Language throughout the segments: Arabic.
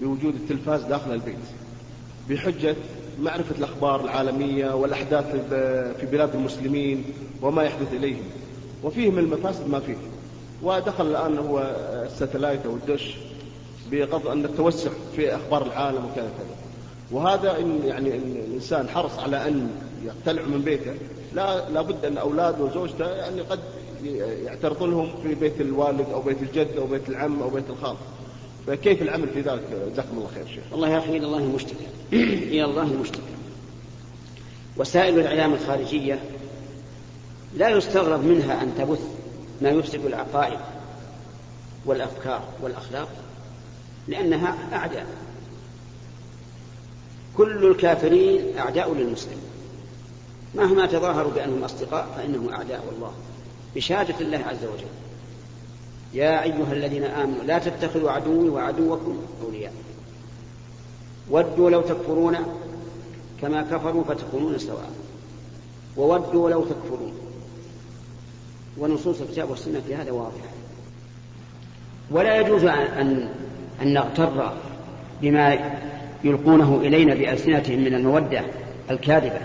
بوجود التلفاز داخل البيت بحجة معرفة الأخبار العالمية والأحداث في بلاد المسلمين وما يحدث إليهم. وفيه من المفاسد ما فيه. ودخل الآن هو ال satellite أو الدش بغض أن التوسع في أخبار العالم وكذا كذا. وهذا إن يعني إن الإنسان حرص على أن يقتلع من بيته لا لابد أن أولاده وزوجته يعني قد يعترضون لهم في بيت الوالد أو بيت الجد أو بيت العم أو بيت الخال. فكيف العمل في ذلك؟ جزاكم الله خير شيخ. والله يا أخي إلى الله المشتكى. إلى الله المشتكى. وسائل الإعلام الخارجية لا يستغرب منها أن تبث ما يفسد العقائد والأفكار والأخلاق لأنها أعداء. كل الكافرين أعداء للمسلمين مهما تظاهروا بأنهم أصدقاء فإنهم أعداء الله بشهادة الله عز وجل. يا أيها الذين آمنوا لا تتخذوا عدوي وعدوكم أولياء. ودوا لو تكفرون كما كفروا فتكونون سواء. وودوا لو تكفرون. ونصوص الكتاب والسنة في هذا واضحة ولا يجوز أن أن نغتر بما يلقونه إلينا بألسنتهم من المودة الكاذبة.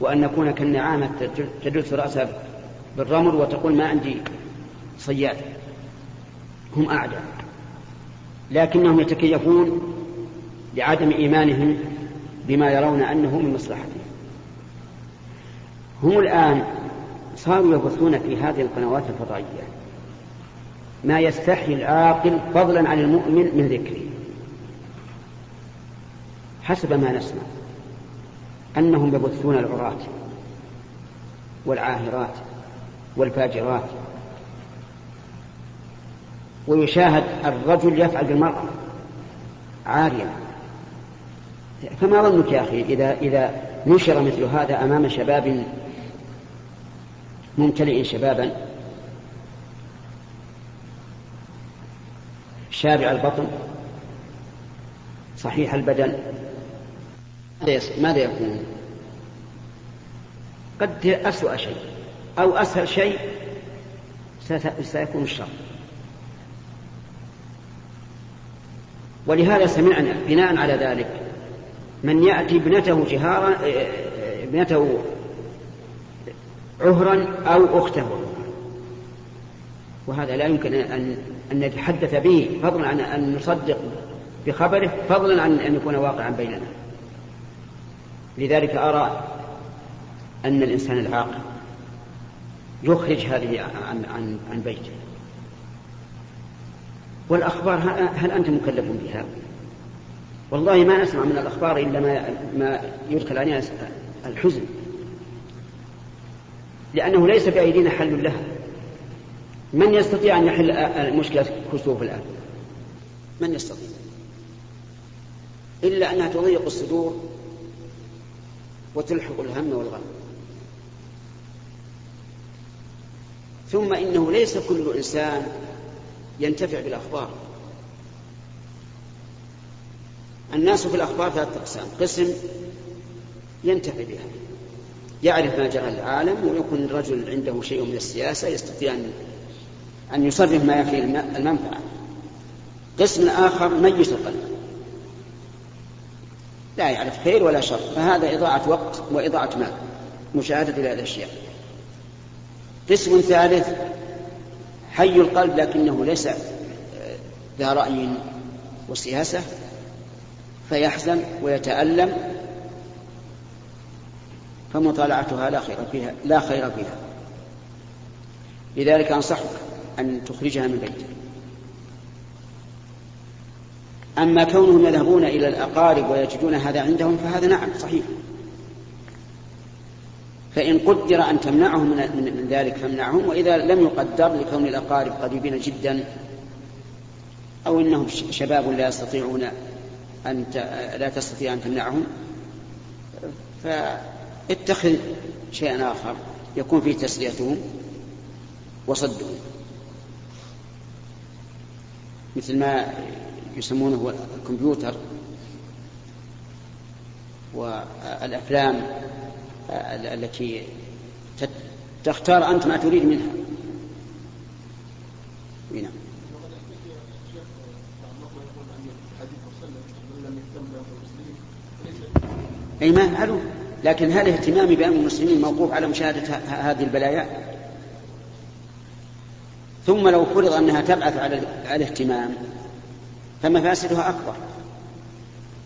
وأن نكون كالنعامة تدس رأسها بالرمل وتقول ما عندي صياد. هم أعداء. لكنهم يتكيفون لعدم إيمانهم بما يرون أنه من مصلحتهم. هم الآن صاروا يبثون في هذه القنوات الفضائية. ما يستحي العاقل فضلا عن المؤمن من ذكره. حسب ما نسمع أنهم يبثون العراة والعاهرات والفاجرات ويشاهد الرجل يفعل بالمرأة عارية فما ظنك يا أخي إذا إذا نشر مثل هذا أمام شباب ممتلئ شبابا؟ شابع البطن؟ صحيح البدن؟ ماذا يكون؟ قد أسوأ شيء أو أسهل شيء سيكون الشر. ولهذا سمعنا بناء على ذلك من يأتي ابنته جهارا ابنته عهرا أو أخته. وهذا لا يمكن أن أن نتحدث به فضلا عن أن نصدق بخبره فضلا عن أن يكون واقعا بيننا. لذلك أرى أن الإنسان العاقل يخرج هذه عن, عن, عن بيته. والأخبار هل أنت مكلف بها؟ والله ما نسمع من الأخبار إلا ما, ما يدخل علينا الحزن. لأنه ليس بأيدينا حل لها. من يستطيع أن يحل مشكلة كسوف الآن؟ من يستطيع؟ إلا أنها تضيق الصدور وتلحق الهم والغم. ثم إنه ليس كل إنسان ينتفع بالأخبار. الناس في الأخبار ثلاثة أقسام. قسم ينتفع بها. يعرف ما جرى العالم ويكون الرجل عنده شيء من السياسة يستطيع أن أن يصرف ما يكفي المنفعة. قسم آخر ميت القلب. لا يعرف خير ولا شر. فهذا إضاعة وقت وإضاعة مال. مشاهدة هذه الأشياء. قسم ثالث حي القلب لكنه ليس ذا رأي وسياسة فيحزن ويتألم فمطالعتها لا خير فيها لا خير فيها. لذلك أنصحك أن تخرجها من بيتك. أما كونهم يذهبون إلى الأقارب ويجدون هذا عندهم فهذا نعم صحيح. فإن قدر أن تمنعهم من ذلك فامنعهم وإذا لم يقدر لكون الأقارب قريبين جدا أو إنهم شباب لا يستطيعون أن لا تستطيع أن تمنعهم فاتخذ شيئا آخر يكون فيه تسليتهم وصدهم. مثل ما يسمونه الكمبيوتر والأفلام. التي تختار أنت ما تريد منها. نعم. أي ما يفعلون لكن هل اهتمامي بأمر المسلمين موقوف على مشاهدة هذه البلايا. ثم لو فرض أنها تبعث على الاهتمام فمفاسدها أكبر.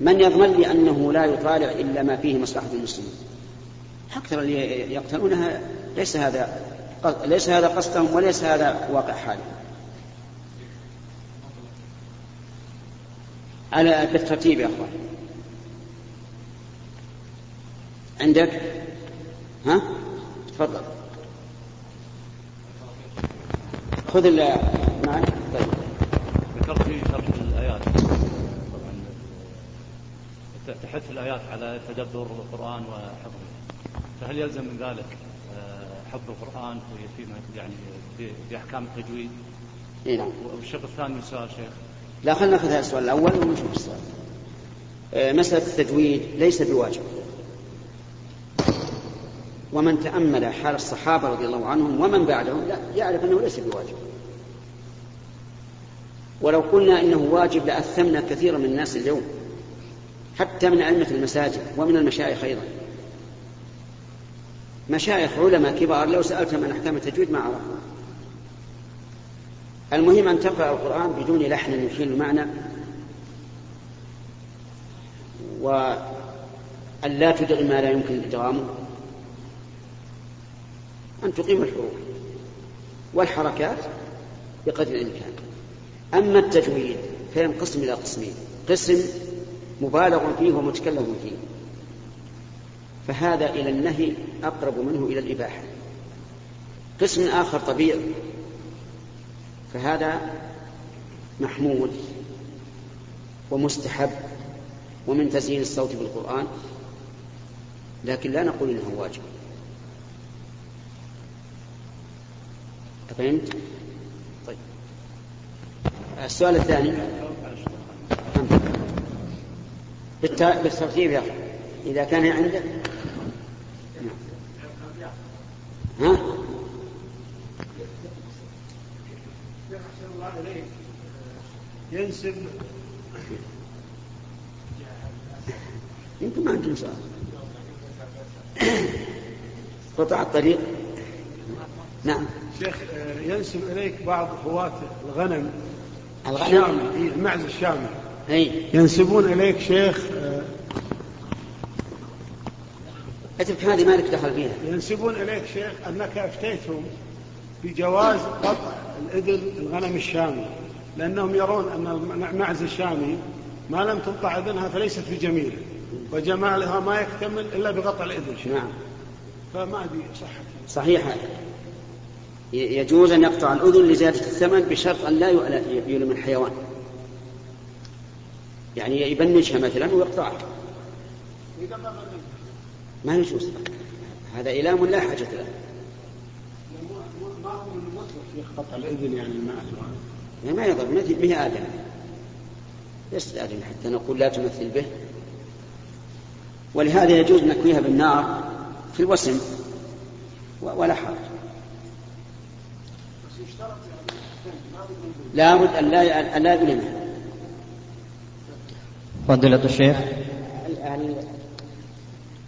من يضمن لي أنه لا يطالع إلا ما فيه مصلحة المسلمين. أكثر اللي يقتلونها ليس هذا ليس هذا قصدهم وليس هذا واقع حالهم. على بالترتيب يا أخوان. عندك؟ ها؟ تفضل. خذ معك. طيب. ذكرت في شرح الآيات. طبعا. تحث الآيات على تدبر القرآن وحفظه. فهل يلزم من ذلك آه، حفظ القرآن في يعني في أحكام التجويد؟ اي نعم. والشق الثاني من السؤال شيخ؟ لا خلينا نأخذ السؤال الأول ونشوف السؤال آه، مسألة التجويد ليس بواجب. ومن تأمل حال الصحابة رضي الله عنهم ومن بعدهم لا يعرف أنه ليس بواجب. ولو قلنا إنه واجب لأثمنا كثيرا من الناس اليوم حتى من أئمة المساجد ومن المشايخ أيضا. مشايخ علماء كبار لو سألتهم عن أحكام التجويد ما عرفوا المهم أن تقرأ القرآن بدون لحن يحيل المعنى. وأن لا تدغ ما لا يمكن إدغامه. أن تقيم الحروف. والحركات بقدر الإمكان. أما التجويد فينقسم إلى قسمين. قسم مبالغ فيه ومتكلم فيه. فهذا إلى النهي أقرب منه إلى الإباحة. قسم آخر طبيعي. فهذا محمود ومستحب ومن تزيين الصوت بالقرآن لكن لا نقول إنه واجب. فهمت؟ طيب. السؤال الثاني. بالترتيب يا أخي. إذا كان عندك ها؟ ينسب. يمكن ما عندهم سؤال. قطع الطريق. نعم. شيخ آه، ينسب إليك بعض هواة الغنم. الغنم؟ الشامي المعز الشامي اي ينسبون إليك شيخ اترك هذه مالك دخل فيها. ينسبون إليك شيخ أنك أفتيتهم بجواز قطع الاذن الغنم الشامي لأنهم يرون أن المعز الشامي ما لم تقطع اذنها فليست بجميلة وجمالها ما يكتمل إلا بقطع الاذن نعم. فما أدري صح صحيح هذا يجوز أن يقطع الأذن لزيادة الثمن بشرط أن لا يؤلم الحيوان. يعني يبنجها مثلا ويقطعها. ما يجوز هذا إيلام لا حاجة له. ما هو الإذن يعني ما ما يضر ما هي آدم. ليست آدم حتى نقول لا تمثل به. ولهذا يجوز نكويها بالنار في الوسم ولا حرج. لا بد أن لا أن لا يظلمها فضيلة الشيخ.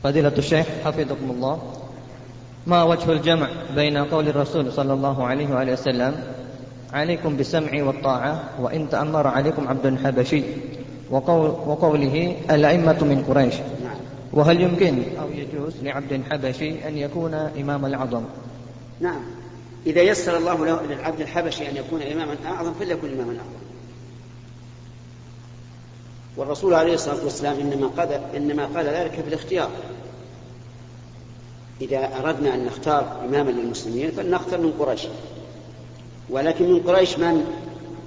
فضيلة الشيخ حفظكم الله. ما وجه الجمع بين قول الرسول صلى الله عليه وآله وسلم؟ عليكم بالسمع والطاعة وإن تأمر عليكم عبد حبشي. وقول وقوله الأئمة من قريش. وهل يمكن أو يجوز لعبد حبشي أن يكون إمام العظم؟ نعم. إذا يسر الله له للعبد الحبشي أن يكون إماما أعظم فليكن إماما أعظم. والرسول عليه الصلاة والسلام إنما قال إنما قال ذلك بالاختيار. إذا أردنا أن نختار إماما للمسلمين فلنختار من قريش. ولكن من قريش من؟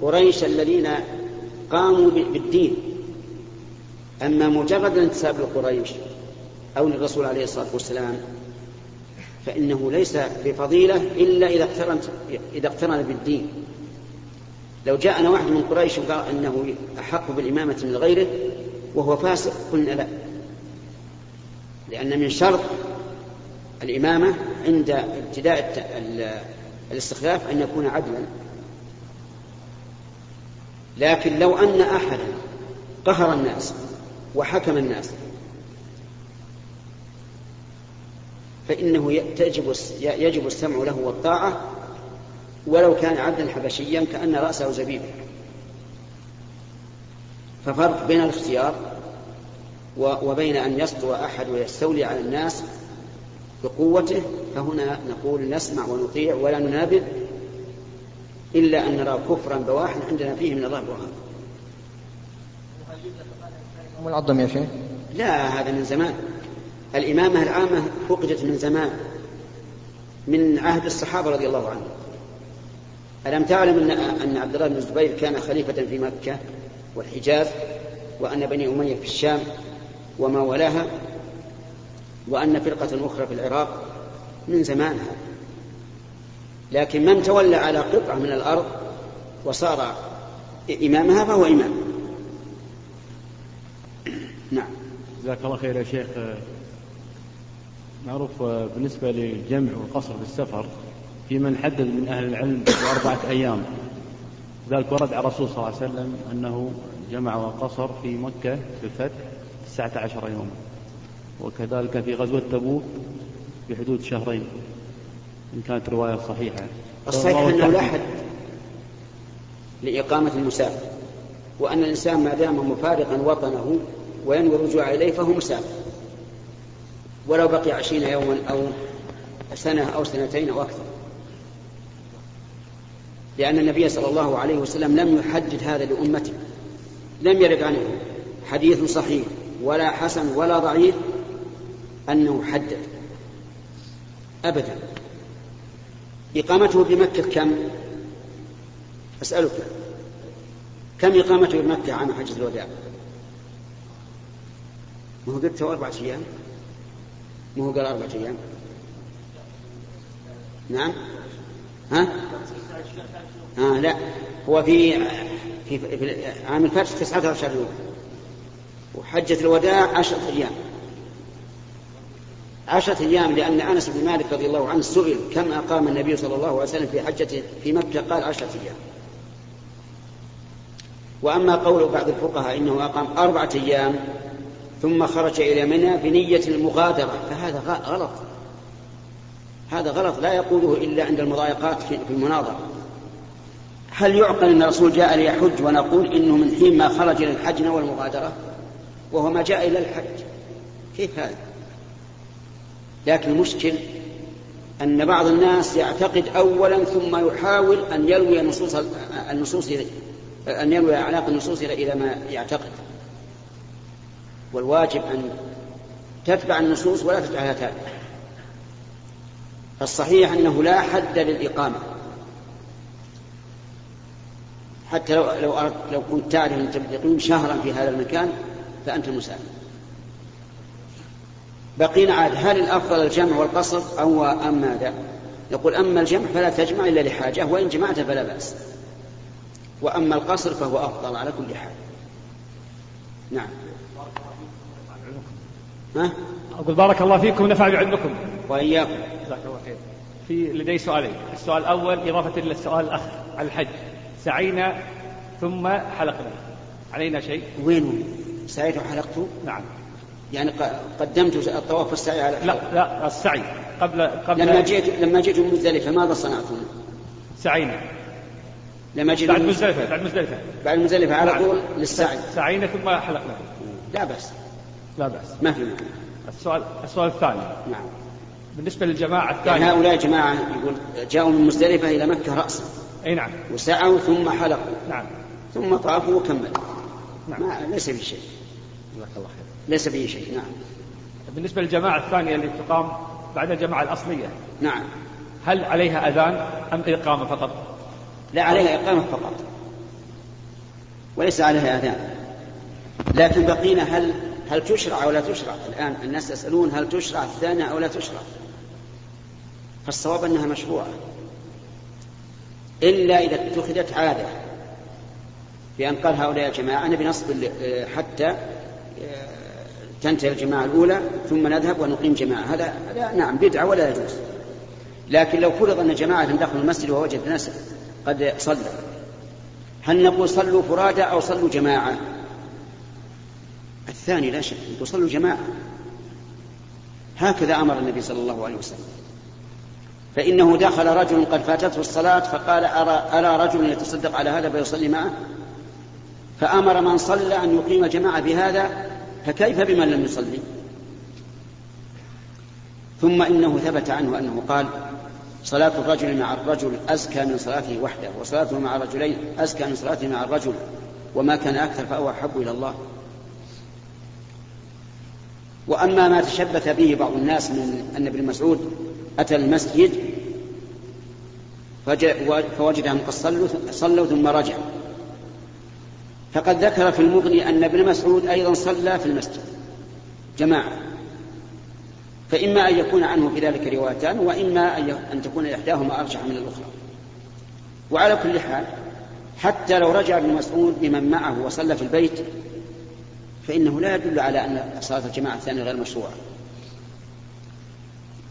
قريش الذين قاموا بالدين. أما مجرد الانتساب لقريش أو للرسول عليه الصلاة والسلام فإنه ليس بفضيلة إلا إذا اقترن إذا اقترن بالدين. لو جاءنا واحد من قريش وقال أنه أحق بالإمامة من غيره وهو فاسق قلنا لا. لأن من شرط الإمامة عند ابتداء الاستخلاف أن يكون عدلا. لكن لو أن أحدا قهر الناس وحكم الناس تجب يجب السمع له والطاعة ولو كان عبدا حبشيا كأن رأسه زبيب. ففرق بين الاختيار وبين أن يسطو أحد ويستولي على الناس بقوته فهنا نقول نسمع ونطيع ولا ننابذ إلا أن نرى كفرا بواحا عندنا فيه من الله برهان. العظم يا شيخ؟ لا هذا من زمان. الإمامة العامة فقدت من زمان من عهد الصحابة رضي الله عنهم. ألم تعلم أن أن عبد الله بن الزبير كان خليفة في مكة والحجاز وأن بني أمية في الشام وما ولاها وأن فرقة أخرى في العراق من زمانها. لكن من تولى على قطعة من الأرض وصار إمامها فهو إمام. نعم. جزاك الله خير يا شيخ. معروف بالنسبة للجمع والقصر في السفر في من حدد من أهل العلم بأربعة أيام. ذلك ورد على الرسول صلى الله عليه وسلم أنه جمع وقصر في مكة في الفتح تسعة عشر يوما وكذلك في غزوة تبوك بحدود شهرين إن كانت رواية صحيحة. الصحيح أنه لا حد لإقامة المسافر وأن الإنسان ما دام مفارقا وطنه وينوي الرجوع إليه فهو مسافر. ولو بقي عشرين يوما أو سنة أو سنتين أو أكثر. لأن النبي صلى الله عليه وسلم لم يحدد هذا لأمته لم يرد عنه. حديث صحيح ولا حسن ولا ضعيف أنه حدد أبدا. إقامته بمكة كم؟ أسألك. كم إقامته بمكة عام حجة الوداع؟ ما هو قلت أربعة أيام؟ ما هو قال أربعة أيام؟ نعم. ها؟ آه لا. هو في في, في عام الفتح تسعة عشر يوم وحجة الوداع عشرة أيام. عشرة أيام لأن أنس بن مالك رضي الله عنه سئل كم أقام النبي صلى الله عليه وسلم في حجته في مكة؟ قال عشرة أيام. وأما قول بعض الفقهاء إنه أقام أربعة أيام ثم خرج إلى منى بنية المغادرة فهذا غلط. هذا غلط لا يقوله إلا عند المضايقات في المناظرة. هل يعقل أن الرسول جاء ليحج ونقول إنه من حين ما خرج إلى الحج نوى المغادرة؟ وهو ما جاء إلى الحج. كيف هذا؟ لكن المشكل أن بعض الناس يعتقد أولا ثم يحاول أن يلوي نصوص النصوص أن يلوي أعناق النصوص إلى ما يعتقد. والواجب أن تتبع النصوص ولا تتبعها تابعة فالصحيح أنه لا حد للإقامة. حتى لو لو لو كنت تعرف أن تقيم شهرا في هذا المكان فأنت مسافر بقينا عاد هل الأفضل الجمع والقصر أو أم ماذا؟ نقول أما الجمع فلا تجمع إلا لحاجة وإن جمعت فلا بأس. وأما القصر فهو أفضل على كل حال. نعم. ها؟ أقول بارك الله فيكم ونفع بعلمكم وإياكم. جزاك الله خير. في لدي سؤالين. السؤال الأول إضافة إلى السؤال الأخ على الحج. سعينا ثم حلقنا. علينا شيء؟ وين سعيت وحلقت؟ نعم. يعني قدمت الطواف والسعي على لا لا السعي. قبل قبل لما جئت لما جئت من مزدلفة ماذا صنعتم؟ سعينا. لما جئت بعد مزدلفة بعد مزدلفة. بعد مزدلفة على نعم. طول للسعي. سعينا ثم حلقنا. لا بأس. لا بأس. ما في مانع. السؤال السؤال الثاني. نعم. بالنسبة للجماعة يعني الثانية. هؤلاء جماعة يقول جاءوا من مزدلفة إلى مكة رأسا. أي نعم. وسعوا ثم حلقوا. نعم. ثم طافوا وكملوا. نعم. ما ليس في شيء جزاك الله خير. ليس به شيء. نعم. بالنسبة للجماعة الثانية اللي تقام بعد الجماعة الأصلية. نعم. هل عليها أذان أم إقامة فقط؟ لا عليها إقامة فقط. وليس عليها أذان. لكن بقينا هل هل تشرع أو لا تشرع؟ الآن الناس يسألون هل تشرع الثانية أو لا تشرع. فالصواب أنها مشروعة. إلا إذا اتخذت عادة بأن قال هؤلاء الجماعة نبي نصبر حتى تنتهي الجماعة الأولى ثم نذهب ونقيم جماعة. هذا هذا نعم بدعة ولا يجوز. لكن لو فرض أن جماعة دخلوا المسجد ووجد ناس قد صلوا هل نقول صلوا فرادى أو صلوا جماعة؟ الثاني لا شك أن تصلوا جماعة. هكذا أمر النبي صلى الله عليه وسلم. فإنه دخل رجل قد فاتته الصلاة فقال أرى, أرى رجل يتصدق على هذا فيصلي معه؟ فأمر من صلى أن يقيم جماعة بهذا فكيف بمن لم يصلي؟ ثم إنه ثبت عنه أنه قال صلاة الرجل مع الرجل أزكى من صلاته وحده وصلاته مع الرجلين أزكى من صلاته مع الرجل وما كان أكثر فهو أحب إلى الله. وأما ما تشبث به بعض الناس من أن ابن مسعود أتى المسجد فوجدهم قد صلوا, صلوا ثم رجع فقد ذكر في المغني أن ابن مسعود أيضا صلى في المسجد. جماعة. فإما أن يكون عنه في ذلك روايتان وإما أن تكون إحداهما أرجح من الأخرى. وعلى كل حال حتى لو رجع ابن مسعود بمن معه وصلى في البيت فإنه لا يدل على أن صلاة الجماعة الثانية غير مشروعة.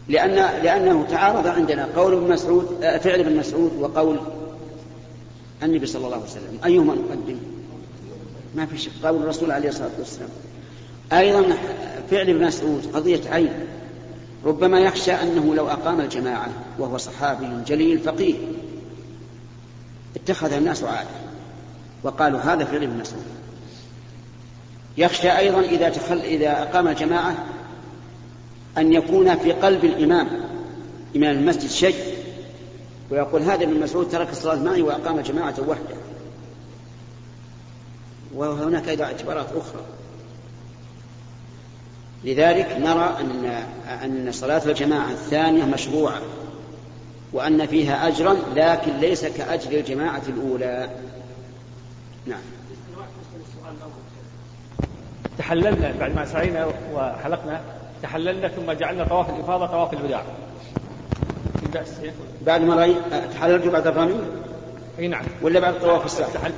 لأن لأنه تعارض عندنا قول ابن مسعود آه، فعل ابن مسعود وقول النبي صلى الله عليه وسلم. أيهما نقدم؟ ما في شك. قول الرسول عليه الصلاة والسلام. أيضا فعل ابن مسعود قضية عين. ربما يخشى أنه لو أقام الجماعة وهو صحابي جليل فقيه اتخذ الناس عادة. وقالوا هذا فعل ابن مسعود. يخشى أيضا إذا, تخل إذا أقام الجماعة أن يكون في قلب الإمام إمام المسجد شيء. ويقول هذا ابن مسعود ترك الصلاة معي وأقام جماعة وحده. وهناك أيضا اعتبارات أخرى. لذلك نرى أن أن صلاة الجماعة الثانية مشروعة وأن فيها أجرا لكن ليس كأجر الجماعة الأولى. نعم. تحللنا بعد ما سعينا وحلقنا تحللنا ثم جعلنا طواف الإفاضة طواف الوداع. بعد ما رأي تحللت بعد الرمي؟ إي نعم. ولا بعد طواف السعي؟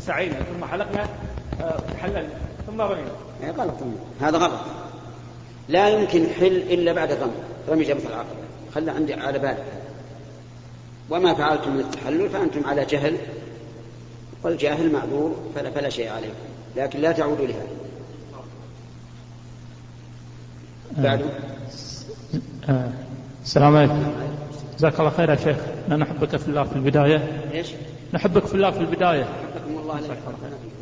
سعينا ثم حلقنا آه، تحللنا ثم رمينا. إيه، غلط. هذا غلط. لا يمكن حل إلا بعد الرمي. رمي جبهة العقبة خلى عندي على بالك وما فعلتم من التحلل فأنتم على جهل. والجاهل معذور فلا, فلا شيء عليكم. لكن لا تعودوا لهذا. بعد. آه. السلام عليكم. جزاك الله خير يا شيخ. نحبك في الله في البداية. إيش؟ نحبك في الله في البداية. حبكم الله لك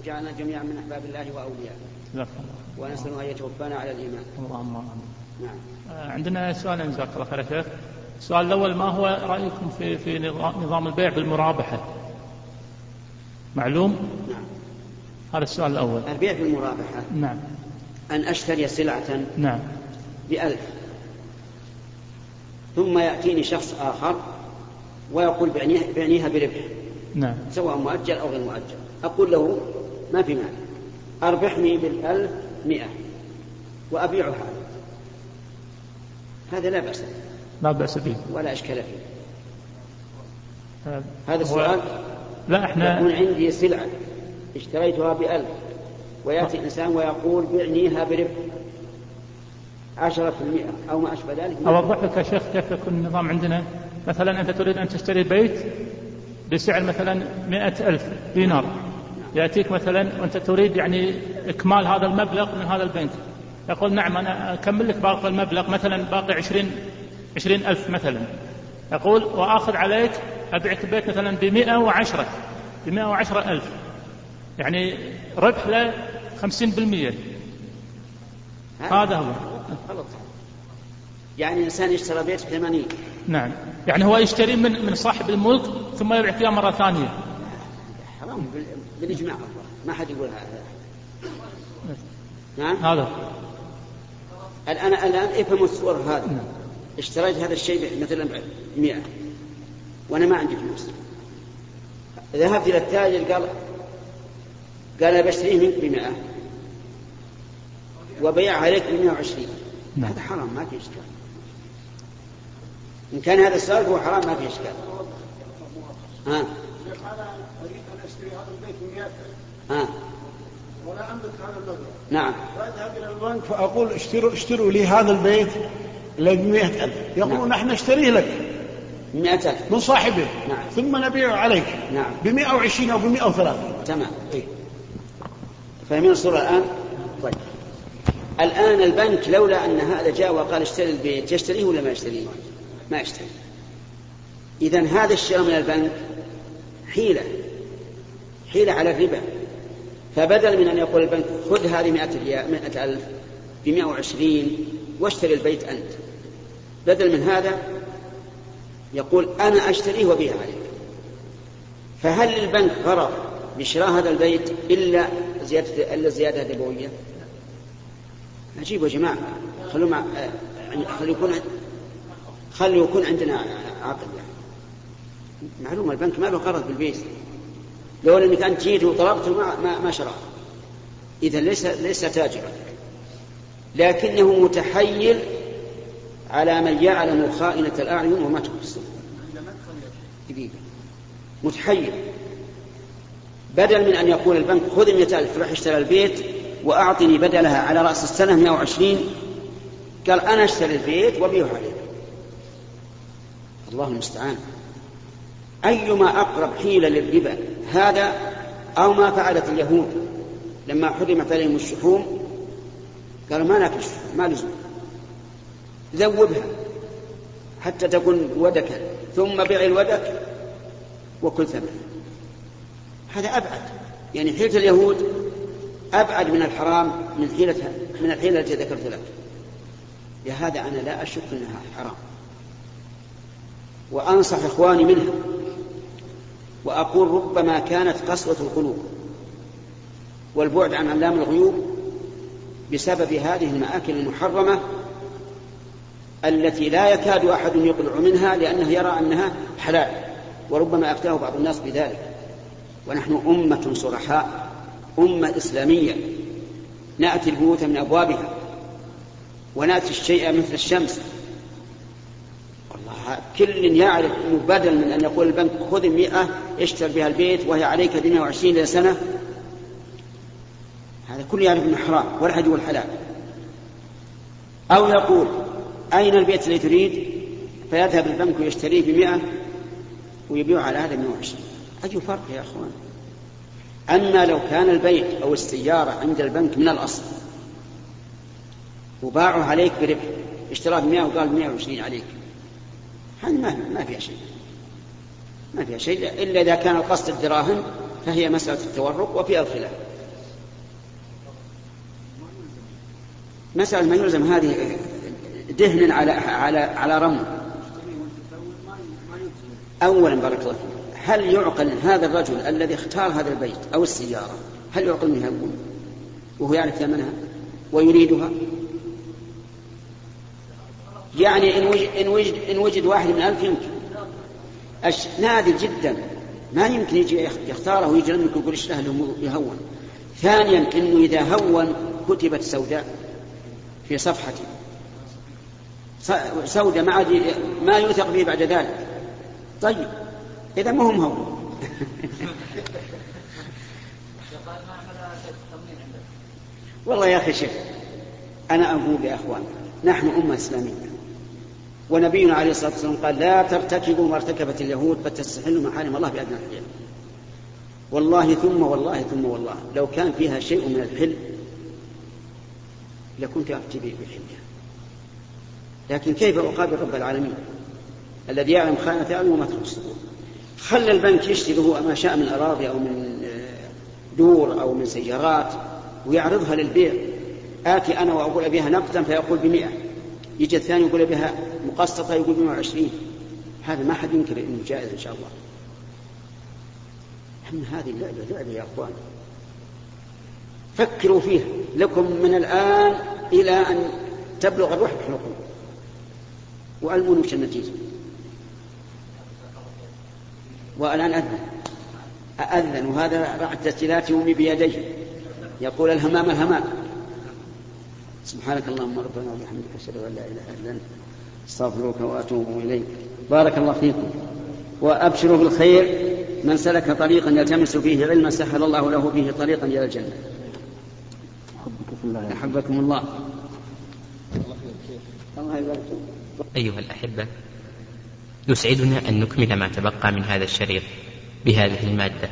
وجعلنا جميعا من أحباب الله وأوليائه جزاك الله ونسأل أن يتوفانا على الإيمان. اللهم آمين. نعم. آه، عندنا سؤالين جزاك الله خير يا شيخ. السؤال الأول ما هو رأيكم في في نظام البيع بالمرابحة؟ معلوم؟ نعم. هذا السؤال الأول. البيع بالمرابحة. نعم. أن أشتري سلعة. نعم. بألف. ثم يأتيني شخص آخر ويقول بعنيها, بعنيها بربح. نعم. سواء مؤجل أو غير مؤجل. أقول له ما في مال. أربحني بالألف مئة وأبيعها. هذا لا بأس لا بأس به. ولا إشكال فيه. هذا السؤال؟ لا إحنا يكون عندي سلعة اشتريتها بألف. ويأتي إنسان ويقول بعنيها بربح. عشرة في المئة أو ما أشبه ذلك. أوضح لك يا شيخ كيف يكون النظام عندنا؟ مثلا أنت تريد أن تشتري بيت بسعر مثلا مئة ألف دينار. يأتيك مثلا وأنت تريد يعني إكمال هذا المبلغ من هذا البنك يقول نعم أنا أكمل لك باقي المبلغ مثلا باقي عشرين عشرين ألف مثلا. يقول وآخذ عليك أبيعك البيت مثلا بمئة وعشرة بمئة وعشرة ألف. يعني ربح له خمسين بالمئة. هذا هو. غلط. يعني إنسان يشترى بيت ب 80 نعم. يعني هو يشتري من من صاحب الملك ثم يبيع فيها مرة ثانية. حرام بالإجماع ما حد يقول هذا. نعم. هذا. الآن الآن افهموا الصور هذه؟ نعم. اشتريت هذا الشيء مثلا ب 100 وأنا ما عندي فلوس. ذهبت إلى التاجر قال قال أنا بشتريه منك ب 100 وبيع عليك ب 120 نعم. هذا حرام ما في إشكال. إن كان هذا السؤال هو حرام ما في إشكال. ها؟ أنا أريد أن أشتري هذا البيت ب 100 ها؟ ولا أملك هذا المبلغ نعم. فأذهب إلى البنك فأقول اشتروا اشتروا لي هذا البيت الذي ب 100000 يقولون نعم. نحن نشتريه لك. 100000 من صاحبه. نعم. ثم نبيعه عليك. نعم. ب 120 أو ب 130 تمام. إيه؟ فاهمين الصورة الآن؟ الآن البنك لولا أن هذا جاء وقال اشتري البيت يشتريه ولا ما يشتريه؟ ما يشتري. إذا هذا الشراء من البنك حيلة حيلة على الربا فبدل من أن يقول البنك خذ هذه مئة, مئة ألف بمئة وعشرين واشتري البيت أنت بدل من هذا يقول أنا أشتريه وبيع عليك فهل للبنك غرض بشراء هذا البيت إلا زيادة إلا زيادة ربوية؟ عجيب يا جماعة خلوا مع خلوا يكون خلوا يكون عندنا عقل يعني. معلومة البنك ما له غرض بالبيت لو انك انت جيت وطلبته ما ما, ما شراه. اذا ليس ليس تاجرا. لكنه متحيل على من يعلم خائنة الأعين وما تخفي متحيل. بدل من أن يقول البنك خذ 100 ألف روح اشتري البيت وأعطني بدلها على رأس السنة 120 قال أنا أشتري البيت وبيعه عليك. الله المستعان. أيما أقرب حيلة للربا هذا أو ما فعلت اليهود لما حرمت عليهم الشحوم. قالوا ما ناكل الشحوم ما لزوم. ذوبها حتى تكون ودكا ثم بيع الودك وكل ثمن. هذا أبعد. يعني حيلة اليهود أبعد من الحرام من حيلة من الحيلة التي ذكرت لك لهذا أنا لا أشك أنها حرام. وأنصح إخواني منها. وأقول ربما كانت قسوة القلوب والبعد عن علام الغيوب بسبب هذه المآكل المحرمة التي لا يكاد أحد يقلع منها لأنه يرى أنها حلال وربما أفتاه بعض الناس بذلك. ونحن أمة صرحاء. أمة إسلامية. نأتي البيوت من أبوابها. ونأتي الشيء مثل الشمس. والله كل يعرف أنه بدل من أن يقول البنك خذ مئة اشتر بها البيت وهي عليك دنيا وعشرين سنة. هذا كل يعرف أنه حرام ولا يجوز الحلال أو يقول أين البيت الذي تريد؟ فيذهب البنك ويشتريه بمئة ويبيعه على هذا 120 أي فرق يا أخوان؟ أما لو كان البيت أو السيارة عند البنك من الأصل وباعه عليك بربح اشتراه ب 100 وقال 120 عليك هذه ما ما فيها شيء ما فيها شيء إلا إذا كان القصد الدراهم فهي مسألة التورق وفيها الخلاف. مسألة ما يلزم هذه دهن على على على رمل أولا بارك الله فيك. هل يعقل هذا الرجل الذي اختار هذا البيت أو السيارة؟ هل يعقل منها؟ يقول. وهو يعرف ثمنها ويريدها. يعني إن وجد, إن وجد, إن وجد واحد من ألف يمكن. أش... نادر جدا. ما يمكن يجي يختاره ويجي لك يقول له يهون. ثانيا إنه إذا هون كتبت سوداء في صفحته. سوداء ما عاد ما يوثق به بعد ذلك. طيب. إذا ما هم هون والله يا أخي شيخ أنا أقول يا اخوان نحن أمة إسلامية. ونبينا عليه الصلاة والسلام قال لا ترتكبوا ما ارتكبت اليهود فتستحلوا محارم الله بأدنى الحيل والله ثم والله ثم والله لو كان فيها شيء من الحل لكنت أفتي بحلها لكن كيف أقابل رب العالمين؟ الذي يعلم خائنة أعين وما تخفي الصدور خلى البنك يشتري هو ما شاء من أراضي أو من دور أو من سيارات ويعرضها للبيع. آتي أنا وأقول أبيها نقدا فيقول بمئة. يجي الثاني يقول أبيها مقسطة يقول بمئة وعشرين. هذا ما حد ينكر أنه جائز إن شاء الله. هم هذه اللعبة لعبة يا أخوان. فكروا فيها. لكم من الآن إلى أن تبلغ الروح بحلقكم وألمون وش النتيجة. والآن أذن. أذن وهذا بعد تسجيلات يومي بيديه. يقول الهمام الهمام. سبحانك اللهم ربنا وبحمدك أشهد أن لا إله إلا أنت أستغفرك وأتوب إليك. بارك الله فيكم. وأبشروا بالخير من سلك طريقا يلتمس فيه علما سهل الله له به طريقا إلى الجنة. احبكم الله. الله يبارك أيها الأحبة يسعدنا أن نكمل ما تبقى من هذا الشريط بهذه المادة.